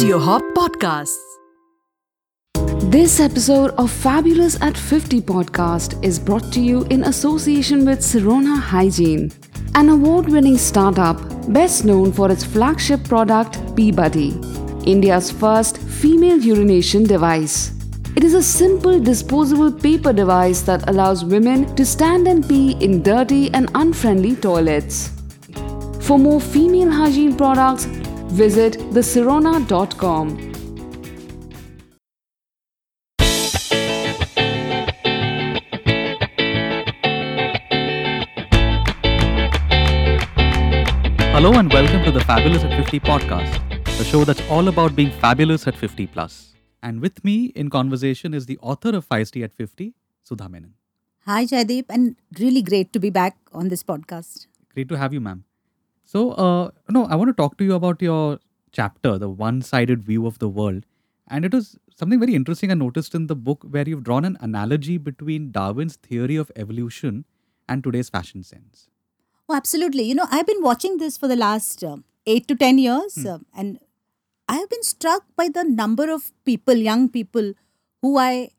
Audio Hop Podcasts. This episode of Fabulous at 50 podcast is brought to you in association with Sirona Hygiene, an award winning startup best known for its flagship product, PeeBuddy, India's first female urination device. It is a simple disposable paper device that allows women to stand and pee in dirty and unfriendly toilets. For more female hygiene products, visit thesirona.com. Hello and welcome to the Fabulous at 50 podcast, the show that's all about being fabulous at 50 plus. And with me in conversation is the author of Feisty at 50, Sudha Menon. Hi, Jaideep, and really great to be back on this podcast. Great to have you, ma'am. So, uh, no, I want to talk to you about your chapter, the one-sided view of the world, and it was something very interesting I noticed in the book where you've drawn an analogy between Darwin's theory of evolution and today's fashion sense. Oh, absolutely. You know, I've been watching this for the last uh, eight to 10 years, Hmm. uh, and I have been struck by the number of people, young people, who I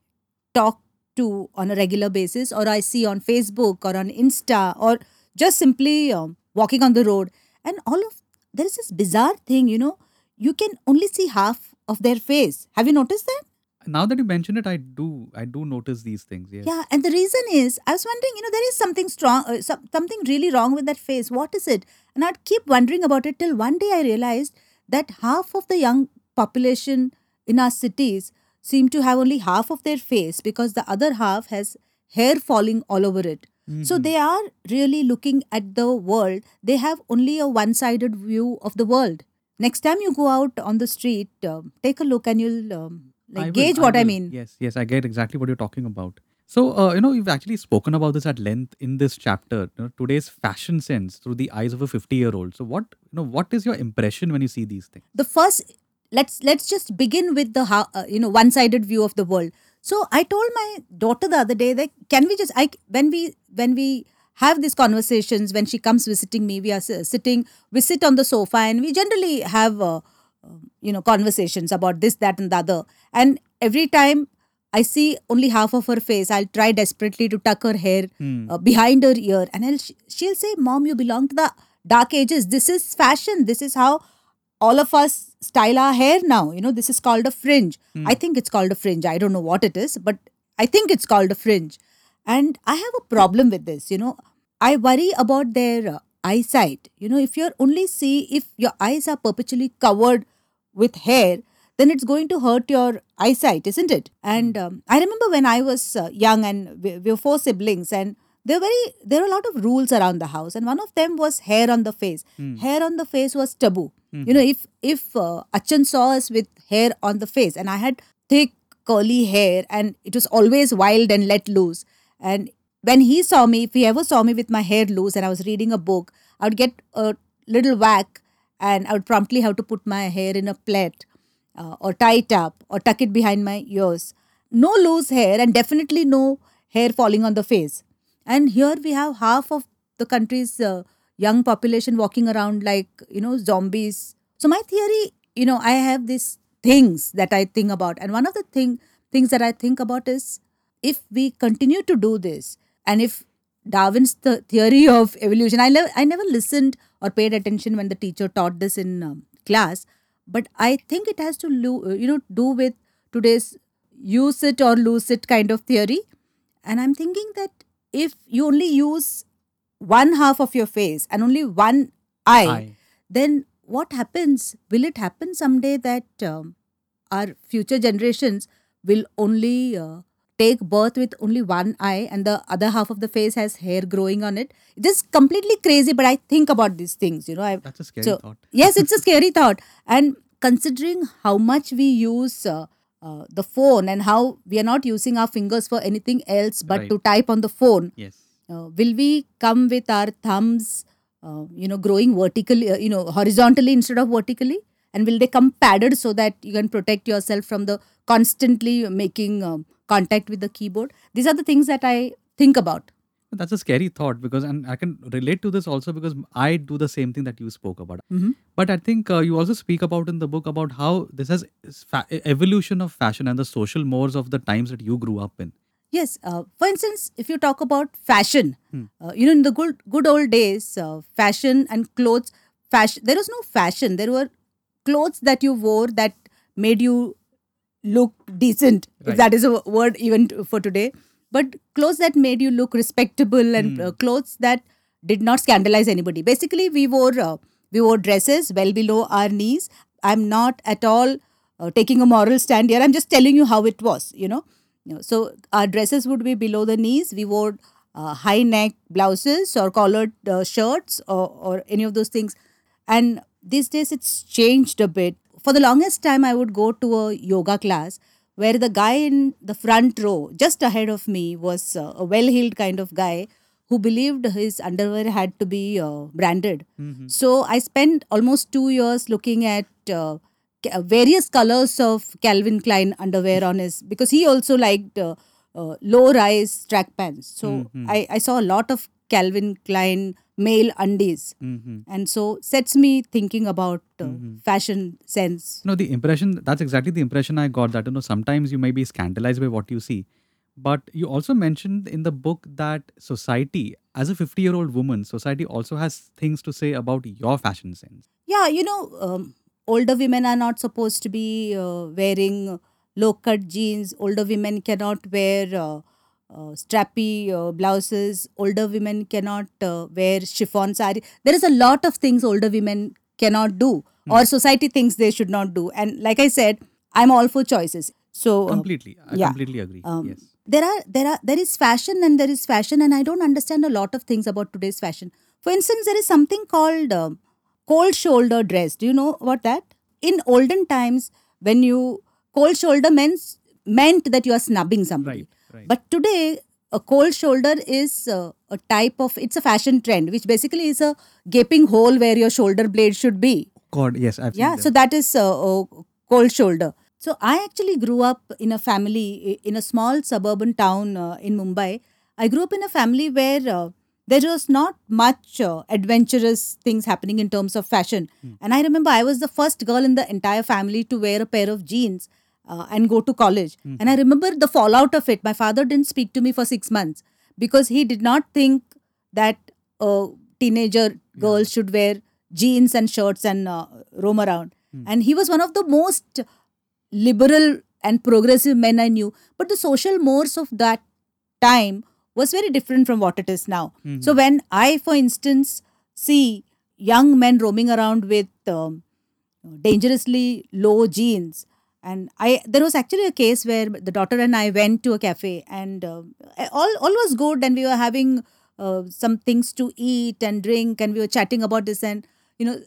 talk to on a regular basis, or I see on Facebook or on Insta, or just simply um, walking on the road. And all of there is this bizarre thing, you know, you can only see half of their face. Have you noticed that? Now that you mention it, I do, I do notice these things. Yes. Yeah, and the reason is, I was wondering, you know, there is something strong, uh, some, something really wrong with that face. What is it? And I'd keep wondering about it till one day I realized that half of the young population in our cities seem to have only half of their face because the other half has hair falling all over it. So they are really looking at the world. They have only a one sided view of the world. Next time you go out on the street, um, take a look and you'll um, like I will- gauge what I will. mean. Yes, yes, I get exactly what you're talking about. So, uh, you know, you've actually spoken about this at length in this chapter. You know, today's fashion sense through the eyes of a 50-year-old. So, what you know, what is your impression when you see these things? the first let's let's just begin with the how uh, you know one sided view of the world so i told my daughter the other day that can we just i when we when we have these conversations when she comes visiting me we are sitting we sit on the sofa and we generally have uh, um, you know conversations about this that and the other. And every time i see only half of her face i'll try desperately to tuck her hair uh, behind her ear and I'll, she'll say mom you belong to the dark ages. This is fashion. This is how all of us style our hair now. You know, this is called a fringe. I think it's called a fringe. I don't know what it is, but I think it's called a fringe. And I have a problem with this. You know, I worry about their uh, eyesight. You know, if you're only see if your eyes are perpetually covered with hair, then it's going to hurt your eyesight, isn't it? And um, I remember when I was uh, young and we, we were four siblings and there were very there were a lot of rules around the house and one of them was hair on the face. Hair on the face was taboo. You know if if uh, achan saw us with hair on the face and i had thick curly hair and it was always wild and let loose and when he saw me if he ever saw me with my hair loose and i was reading a book i would get a little whack and i would promptly have to put my hair in a plait uh, or tie it up or tuck it behind my ears. No loose hair and definitely no hair falling on the face and here we have half of the country's uh, young population walking around like you know zombies. So my theory you know i have these things that i think about. And one of the thing things that i think about is if we continue to do this and if darwin's the theory of evolution i never i never listened or paid attention when the teacher taught this in um, class. But i think it has to lo- you know do with today's use it or lose it kind of theory. And i'm thinking that if you only use one half of your face and only one eye, Eye. then what happens? Will it happen someday that um, our future generations will only uh, take birth with only one eye and the other half of the face has hair growing on it? It is completely crazy, but I think about these things, you know. I, That's a scary so, thought. yes, it's a scary thought. And considering how much we use uh, uh, the phone and how we are not using our fingers for anything else but Right. to type on the phone, Yes. uh, will we come with our thumbs, uh, you know, growing vertically, uh, you know, horizontally instead of vertically? And will they come padded so that you can protect yourself from the constantly making um, contact with the keyboard? These are the things that I think about. That's a scary thought because, and I can relate to this also because I do the same thing that you spoke about. Mhm. But I think uh, you also speak about in the book about how this has fa- evolution of fashion and the social mores of the times that you grew up in. Yes. Uh, for instance, if you talk about fashion, Hmm. uh, you know, in the good good old days, uh, fashion and clothes, fashion. There was no fashion. There were clothes that you wore that made you look decent, if that is a word even for today. But clothes that made you look respectable and uh, clothes that did not scandalize anybody. Basically, we wore uh, we wore dresses well below our knees. I'm not at all uh, taking a moral stand here. I'm just telling you how it was. You know, you know, so our dresses would be below the knees. We wore uh, high neck blouses or collared uh, shirts or, or any of those things. And these days it's changed a bit. For the longest time, I would go to a yoga class where the guy in the front row, just ahead of me, was uh, a well heeled kind of guy who believed his underwear had to be uh, branded. So I spent almost two years looking at uh, various colors of Calvin Klein underwear on his because he also liked uh, uh, low rise track pants. So I, I saw a lot of Calvin Klein male undies, Mm-hmm. and so sets me thinking about uh, fashion sense. No, the impression that's exactly the impression I got that you know sometimes you may be scandalized by what you see. But you also mentioned in the book that society, as a 50 year old woman, society also has things to say about your fashion sense. Yeah, you know, um, older women are not supposed to be uh, wearing low cut jeans. Older women cannot wear uh, strappy uh, blouses. Older women cannot uh, wear chiffon sari. There is a lot of things older women cannot do, or society thinks they should not do. And like I said, I'm all for choices. So uh, Completely. I yeah. completely agree. um, yes. there are there are there is fashion and there is fashion and i don't understand a lot of things about today's fashion for instance there is something called um cold shoulder dress do you know about that in olden times when you cold shoulder meant meant that you are snubbing somebody Right, right. but today a cold shoulder is uh, a type of it's a fashion trend which basically is a gaping hole where your shoulder blade should be. God, yes, I've yeah that. so that is uh, cold shoulder. So i actually grew up in a family in a small suburban town uh, in mumbai. I grew up in a family where uh, there was not much uh, adventurous things happening in terms of fashion. And i remember i was the first girl in the entire family to wear a pair of jeans uh, and go to college and i remember the fallout of it my father didn't speak to me for 6 months because he did not think that a teenager girl should wear jeans and shirts and uh, roam around. And he was one of the most liberal and progressive men I knew. But the social mores of that time was very different from what it is now. So when I, for instance, see young men roaming around with um, dangerously low jeans, and I there was actually a case where the daughter and I went to a cafe, and uh, all all was good, and we were having uh, some things to eat and drink, and we were chatting about this, and you know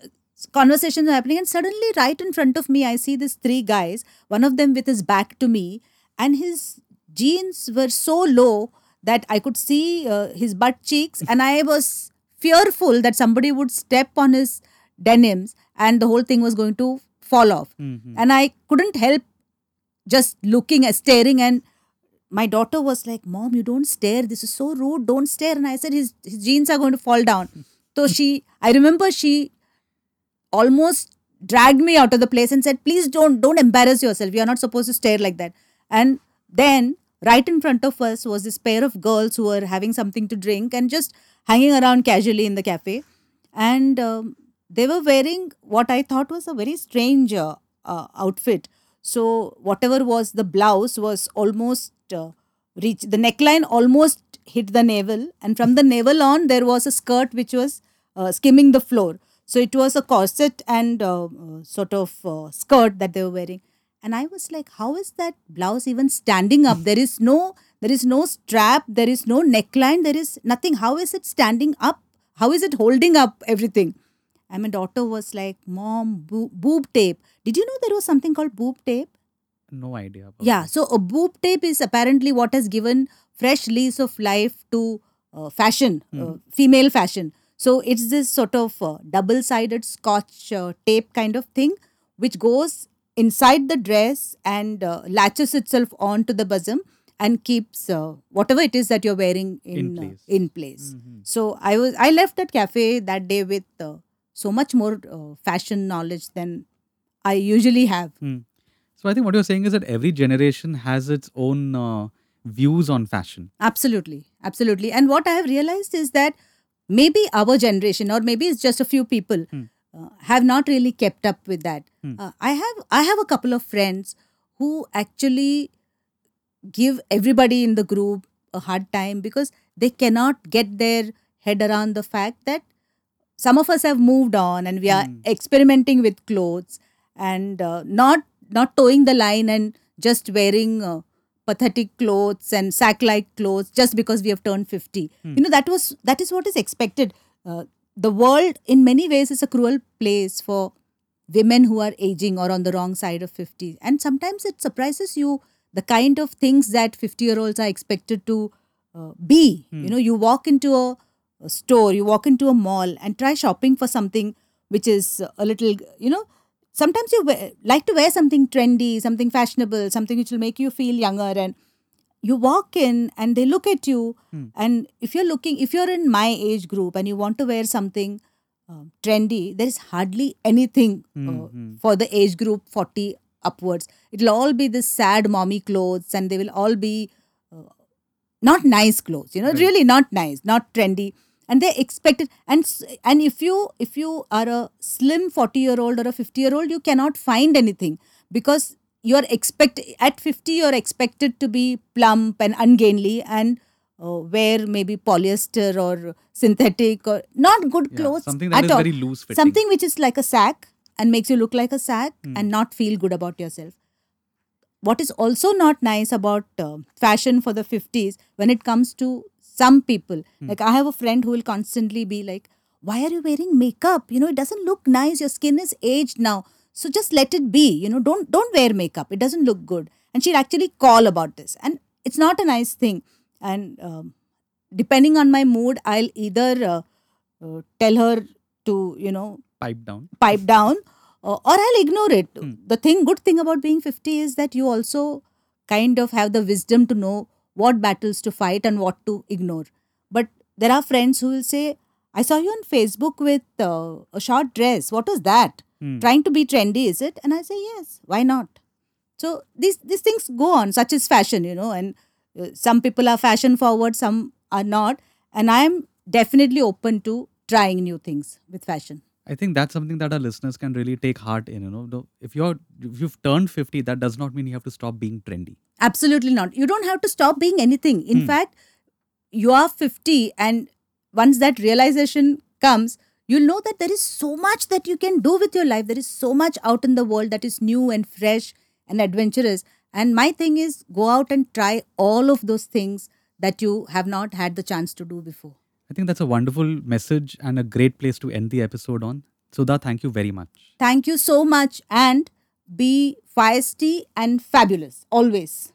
conversations are happening and suddenly right in front of me i see these three guys one of them with his back to me and his jeans were so low that i could see uh, his butt cheeks and i was fearful that somebody would step on his denims and the whole thing was going to fall off. And i couldn't help just looking and staring and my daughter was like mom you don't stare. This is so rude. Don't stare. And i said his, his jeans are going to fall down. So she i remember she almost dragged me out of the place and said please don't don't embarrass yourself. You are not supposed to stare like that. And then right in front of us was this pair of girls who were having something to drink and just hanging around casually in the cafe. And um, they were wearing what i thought was a very strange uh, uh, outfit. So whatever was the blouse was almost uh, reach the neckline almost hit the navel and from the navel on there was a skirt which was uh, skimming the floor. So it was a corset and uh, sort of skirt that they were wearing. And i was like how is that blouse even standing up? There is no there is no strap there is no neckline there is nothing. How is it standing up? How is it holding up everything and my daughter was like mom boo- boob tape did you know there was something called boob tape No idea. About yeah, so a boob tape is apparently what has given fresh lease of life to uh, fashion, uh, female fashion. So it's this sort of uh, double sided scotch uh, tape kind of thing, which goes inside the dress and uh, latches itself onto the bosom. and keeps uh, whatever it is that you're wearing in In uh, place. in place. Mhm. So I was I left that cafe that day with uh, so much more uh, fashion knowledge than I usually have. Hmm. So I think what you're saying is that every generation has its own uh, views on fashion. Absolutely, absolutely. And what I have realized is that maybe our generation, or maybe it's just a few people, Hmm. uh, have not really kept up with that. Uh, I have I have a couple of friends who actually give everybody in the group a hard time because they cannot get their head around the fact that some of us have moved on and we are Hmm. experimenting with clothes and uh, not not toeing the line and just wearing uh, pathetic clothes and sack like clothes just because we have turned 50 Hmm. you know that was that is what is expected uh, the world in many ways is a cruel place for women who are aging or on the wrong side of 50 and sometimes it surprises you the kind of things that 50 year olds are expected to uh, be Hmm. you know you walk into a store you walk into a mall and try shopping for something which is a little you know sometimes you wear, like to wear something trendy something fashionable something which will make you feel younger and you walk in and they look at you Hmm. and if you're looking if you're in my age group and you want to wear something um, trendy there is hardly anything uh, Mhm. for the age group 40 upwards it'll all be this sad mommy clothes and they will all be uh, not nice clothes you know Right. really not nice not trendy and they expect it and and if you if you are a slim 40 year old or a 50 year old you cannot find anything because you are expect at 50 you are expected to be plump and ungainly and uh, wear maybe polyester or synthetic or not good Yeah, clothes something that at is all very loose fitting. something which is like a sack and makes you look like a sack Hmm. and not feel good about yourself what is also not nice about uh, fashion for the 50s when it comes to some people. Hmm. like i have a friend who will constantly be like why are you wearing makeup? You know it doesn't look nice. Your skin is aged now. So just let it be. You know don't don't wear makeup. It doesn't look good. And she'll actually call about this. And it's not a nice thing. And um, depending on my mood i'll either uh, uh, tell her to you know Pipe down. pipe down uh, or I'll ignore it. Hmm. The thing, good thing about being 50 is that you also kind of have the wisdom to know what battles to fight and what to ignore. But there are friends who will say, I saw you on Facebook with uh, a short dress. What was that? Hmm. Trying to be trendy, is it? And I say, yes, why not? So these, these things go on, such as fashion, you know, and uh, some people are fashion forward, some are not. And I'm definitely open to trying new things with fashion. I think that's something that our listeners can really take heart in. You know, if you're if you've turned fifty, that does not mean you have to stop being trendy. Absolutely not. You don't have to stop being anything. In Hmm. fact, you are 50, and once that realization comes, you'll know that there is so much that you can do with your life. There is so much out in the world that is new and fresh and adventurous. And my thing is go out and try all of those things that you have not had the chance to do before. I think that's a wonderful message and a great place to end the episode on. Sudha, thank you very much. Thank you so much and be feisty and fabulous always.